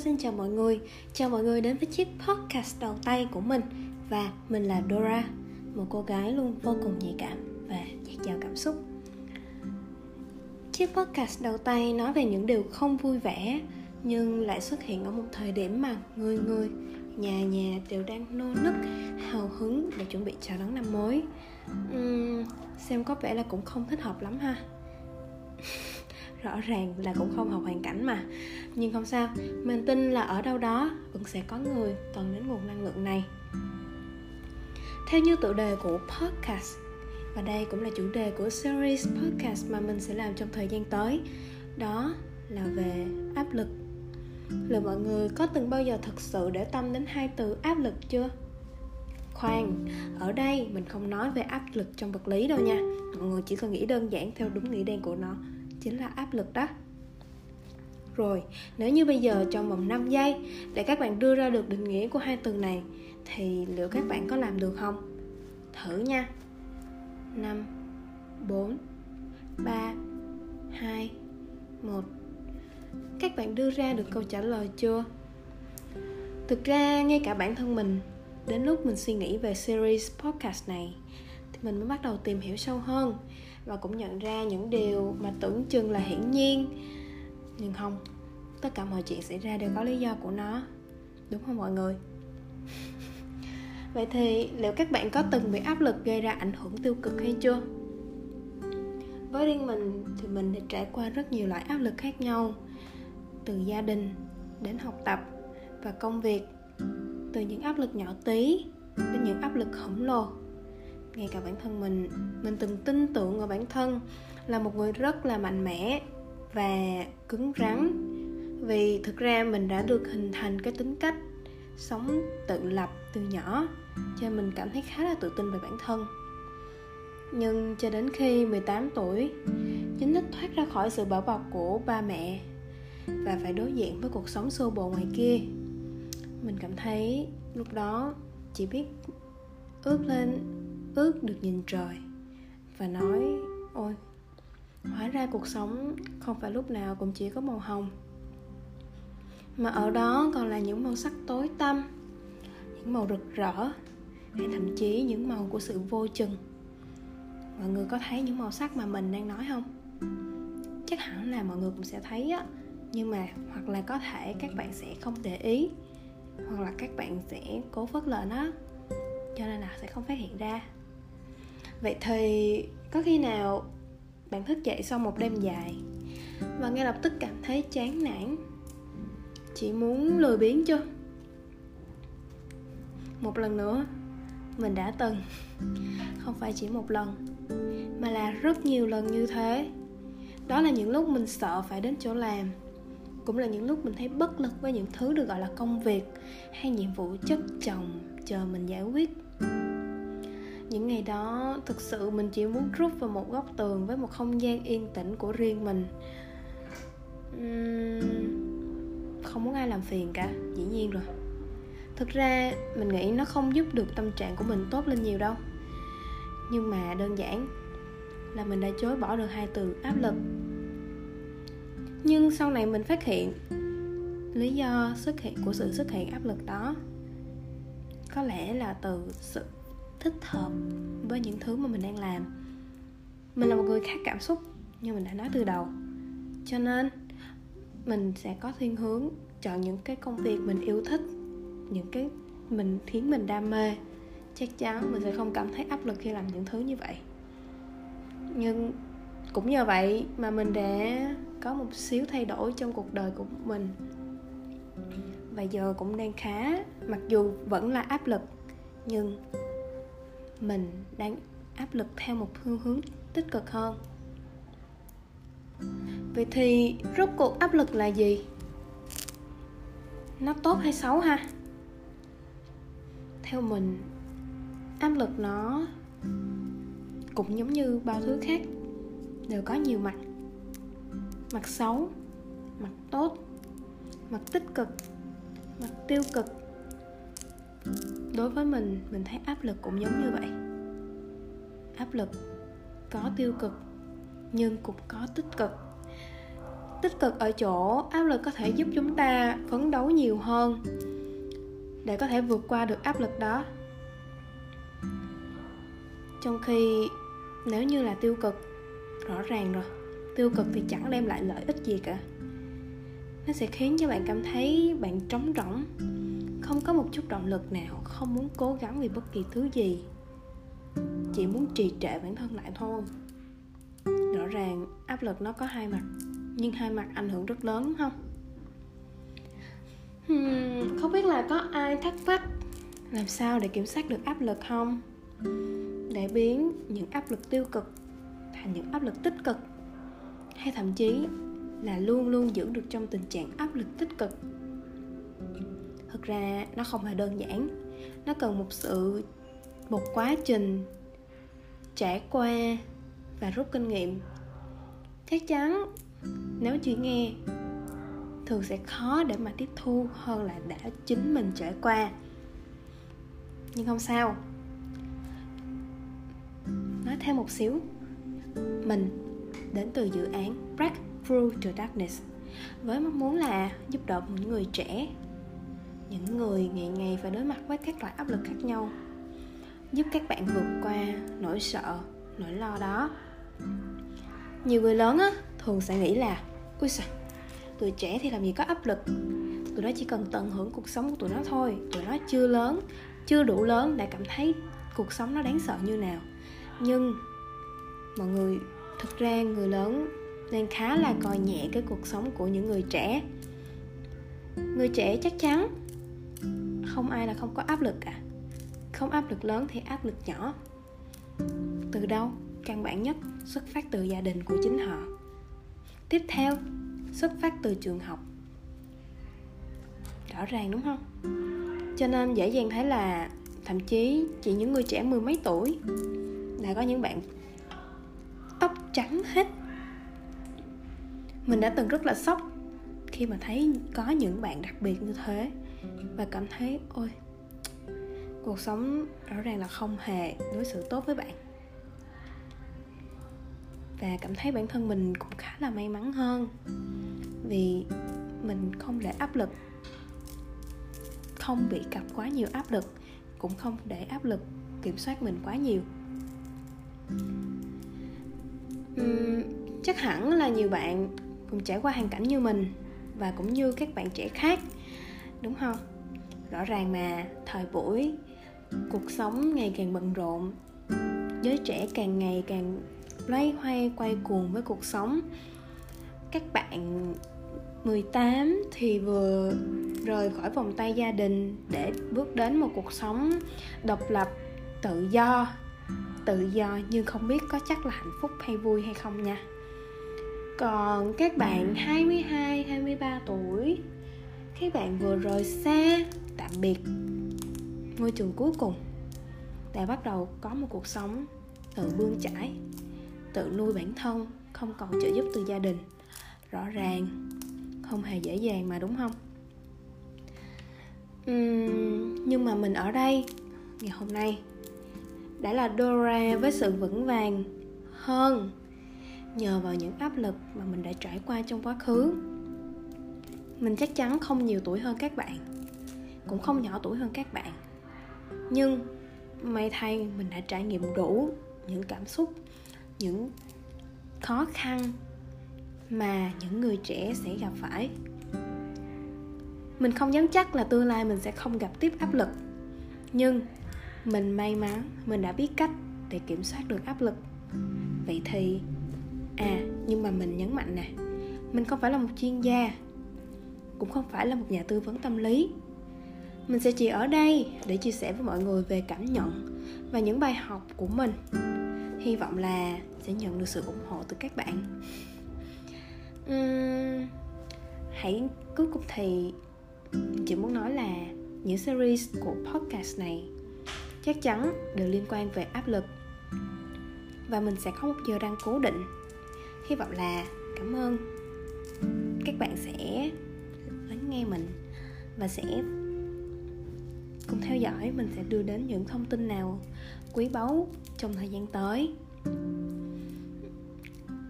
xin chào mọi người. Chào mọi người đến với chiếc podcast đầu tay của mình. Và mình là Dora Một cô gái luôn vô cùng nhạy cảm và dạt dào cảm xúc. Chiếc podcast đầu tay nói về những điều không vui vẻ Nhưng lại xuất hiện ở một thời điểm mà người người Nhà nhà đều đang nô nức Hào hứng để chuẩn bị chào đón năm mới. Uhm, Xem có vẻ là cũng không thích hợp lắm ha rõ ràng là cũng không hợp hoàn cảnh mà. Nhưng không sao, mình tin là ở đâu đó vẫn sẽ có người cần đến nguồn năng lượng này. Theo như tựa đề của podcast, và đây cũng là chủ đề của series podcast mà mình sẽ làm trong thời gian tới, đó là về áp lực. Liệu mọi người có từng bao giờ thực sự để tâm đến hai từ áp lực chưa? Khoan, ở đây mình không nói về áp lực trong vật lý đâu nha. Mọi người chỉ cần nghĩ đơn giản theo đúng nghĩa đen của nó chính là áp lực đó rồi, nếu như bây giờ trong vòng 5 giây để các bạn đưa ra được định nghĩa của hai từ này thì liệu các bạn có làm được không? Thử nha. 5 4 3 2 1 Các bạn đưa ra được câu trả lời chưa? Thực ra ngay cả bản thân mình đến lúc mình suy nghĩ về series podcast này thì mình mới bắt đầu tìm hiểu sâu hơn và cũng nhận ra những điều mà tưởng chừng là hiển nhiên. Nhưng không, tất cả mọi chuyện xảy ra đều có lý do của nó. Đúng không mọi người? Vậy thì liệu các bạn có từng bị áp lực gây ra ảnh hưởng tiêu cực hay chưa? Với riêng mình thì mình đã trải qua rất nhiều loại áp lực khác nhau. Từ gia đình đến học tập và công việc. Từ những áp lực nhỏ tí đến những áp lực khổng lồ ngay cả bản thân mình mình từng tin tưởng ở bản thân là một người rất là mạnh mẽ và cứng rắn. Vì thực ra mình đã được hình thành cái tính cách sống tự lập từ nhỏ, cho nên mình cảm thấy khá là tự tin về bản thân. Nhưng cho đến khi 18 tuổi, chính thức thoát ra khỏi sự bảo bọc của ba mẹ và phải đối diện với cuộc sống xô bồ ngoài kia, mình cảm thấy lúc đó chỉ biết ước lên ước được nhìn trời và nói, ôi, hóa ra cuộc sống không phải lúc nào cũng chỉ có màu hồng. Mà ở đó còn là những màu sắc tối tăm, những màu rực rỡ, hay thậm chí những màu của sự vô chừng. Mọi người có thấy những màu sắc mà mình đang nói không? Chắc hẳn là mọi người cũng sẽ thấy á, nhưng mà hoặc là có thể các bạn sẽ không để ý, hoặc là các bạn sẽ cố phớt lờ nó, cho nên là sẽ không phát hiện ra vậy thì có khi nào bạn thức dậy sau một đêm dài và ngay lập tức cảm thấy chán nản? Chỉ muốn lười biếng chưa? Một lần nữa, mình đã từng. Không phải chỉ một lần, mà là rất nhiều lần như thế. Đó là những lúc mình sợ phải đến chỗ làm, cũng là những lúc mình thấy bất lực với những thứ được gọi là công việc hay nhiệm vụ chất chồng chờ mình giải quyết những ngày đó, thực sự mình chỉ muốn rút vào một góc tường với một không gian yên tĩnh của riêng mình. Không muốn ai làm phiền cả, dĩ nhiên rồi. Thực ra, mình nghĩ nó không giúp được tâm trạng của mình tốt lên nhiều đâu. Nhưng mà đơn giản là mình đã chối bỏ được hai từ áp lực. Nhưng sau này mình phát hiện lý do xuất hiện của sự xuất hiện áp lực đó. Có lẽ là từ sự thích hợp với những thứ mà mình đang làm. Mình là một người khác cảm xúc, như mình đã nói từ đầu. Cho nên, mình sẽ có thiên hướng chọn những cái công việc mình yêu thích, những cái mình, khiến mình đam mê. Chắc chắn mình sẽ không cảm thấy áp lực khi làm những thứ như vậy. Nhưng cũng nhờ vậy mà mình đã có một xíu thay đổi trong cuộc đời của mình. Và giờ cũng đang khá, mặc dù vẫn là áp lực, nhưng mình đang áp lực theo một phương hướng tích cực hơn. Vậy thì rốt cuộc áp lực là gì? Nó tốt hay xấu ha? Theo mình, áp lực nó cũng giống như bao thứ khác, đều có nhiều mặt. Mặt xấu, mặt tốt, mặt tích cực, mặt tiêu cực đối với mình mình thấy áp lực cũng giống như vậy. Áp lực có tiêu cực, nhưng cũng có tích cực. Tích cực ở chỗ áp lực có thể giúp chúng ta phấn đấu nhiều hơn để có thể vượt qua được áp lực đó. Trong khi nếu như là tiêu cực, rõ ràng rồi, tiêu cực thì chẳng đem lại lợi ích gì cả. Nó sẽ khiến cho bạn cảm thấy bạn trống rỗng không có một chút động lực nào không muốn cố gắng vì bất kỳ thứ gì. Chỉ muốn trì trệ bản thân lại thôi. Rõ ràng áp lực nó có hai mặt nhưng hai mặt ảnh hưởng rất lớn không? Hmm, không biết là có ai thắc mắc làm sao để kiểm soát được áp lực không? Để biến những áp lực tiêu cực thành những áp lực tích cực. Hay thậm chí là luôn luôn giữ được trong tình trạng áp lực tích cực thực ra nó không hề đơn giản. Nó cần một sự, một quá trình trải qua và rút kinh nghiệm. Chắc chắn, nếu chỉ nghe, thường sẽ khó để mà tiếp thu hơn là đã chính mình trải qua. Nhưng không sao. Nói thêm một xíu. Mình đến từ dự án Breakthrough to Darkness với mong muốn là giúp đỡ những người trẻ những người ngày ngày phải đối mặt với các loại áp lực khác nhau, giúp các bạn vượt qua nỗi sợ, nỗi lo đó. Nhiều người lớn á, thường sẽ nghĩ là ui sao tuổi trẻ thì làm gì có áp lực. Tụi nó chỉ cần tận hưởng cuộc sống của tụi nó thôi, tụi nó chưa lớn, chưa đủ lớn để cảm thấy cuộc sống nó đáng sợ như nào. Nhưng mọi người, thực ra người lớn nên khá là coi nhẹ cái cuộc sống của những người trẻ. Người trẻ chắc chắn không ai là không có áp lực cả. Không áp lực lớn thì áp lực nhỏ. Từ đâu? Căn bản nhất, xuất phát từ gia đình của chính họ. Tiếp theo, xuất phát từ trường học. Rõ ràng đúng không? Cho nên dễ dàng thấy là thậm chí chỉ những người trẻ mười mấy tuổi đã có những bạn tóc trắng hết. Mình đã từng rất là sốc khi mà thấy có những bạn đặc biệt như thế và cảm thấy ôi cuộc sống rõ ràng là không hề đối xử tốt với bạn. Và cảm thấy bản thân mình cũng khá là may mắn hơn vì mình không để áp lực không bị gặp quá nhiều áp lực cũng không để áp lực kiểm soát mình quá nhiều. Uhm, chắc hẳn là nhiều bạn cũng trải qua hoàn cảnh như mình và cũng như các bạn trẻ khác đúng không? Rõ ràng mà thời buổi cuộc sống ngày càng bận rộn giới trẻ càng ngày càng loay hoay quay cuồng với cuộc sống. Các bạn 18 thì vừa rời khỏi vòng tay gia đình để bước đến một cuộc sống độc lập tự do. Tự do nhưng không biết có chắc là hạnh phúc hay vui hay không nha. Còn các bạn 22, 23 tuổi các bạn vừa rời xa. Tạm biệt. Ngôi trường cuối cùng. Đã bắt đầu có một cuộc sống Tự bươn chải Tự nuôi bản thân Không còn trợ giúp từ gia đình. Rõ ràng Không hề dễ dàng mà đúng không? Uhm, Nhưng mà mình ở đây Ngày hôm nay Đã là Dora với sự vững vàng Hơn nhờ vào những áp lực mà mình đã trải qua trong quá khứ mình chắc chắn không nhiều tuổi hơn các bạn, cũng không nhỏ tuổi hơn các bạn. Nhưng may thay mình đã trải nghiệm đủ những cảm xúc, những khó khăn mà những người trẻ sẽ gặp phải. Mình không dám chắc là tương lai mình sẽ không gặp tiếp áp lực, nhưng mình may mắn mình đã biết cách để kiểm soát được áp lực. Vậy thì à nhưng mà mình nhấn mạnh nè, mình không phải là một chuyên gia cũng không phải là một nhà tư vấn tâm lý. Mình sẽ chỉ ở đây để chia sẻ với mọi người về cảm nhận và những bài học của mình. Hy vọng là sẽ nhận được sự ủng hộ từ các bạn. Uhm, hãy cuối cùng thì chị muốn nói là những series của podcast này chắc chắn đều liên quan về áp lực. Và mình sẽ có một giờ đăng cố định. Hy vọng là cảm ơn. Các bạn sẽ lắng nghe mình và sẽ cùng theo dõi. Mình sẽ đưa đến những thông tin nào quý báu trong thời gian tới.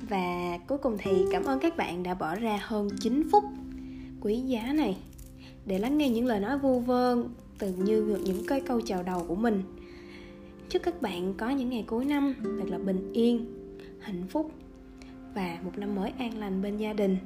Và cuối cùng thì cảm ơn các bạn đã bỏ ra hơn 9 phút quý giá này để lắng nghe những lời nói vu vơ từ như những cái câu chào đầu của mình. Chúc các bạn có những ngày cuối năm thật là bình yên, hạnh phúc và một năm mới an lành bên gia đình.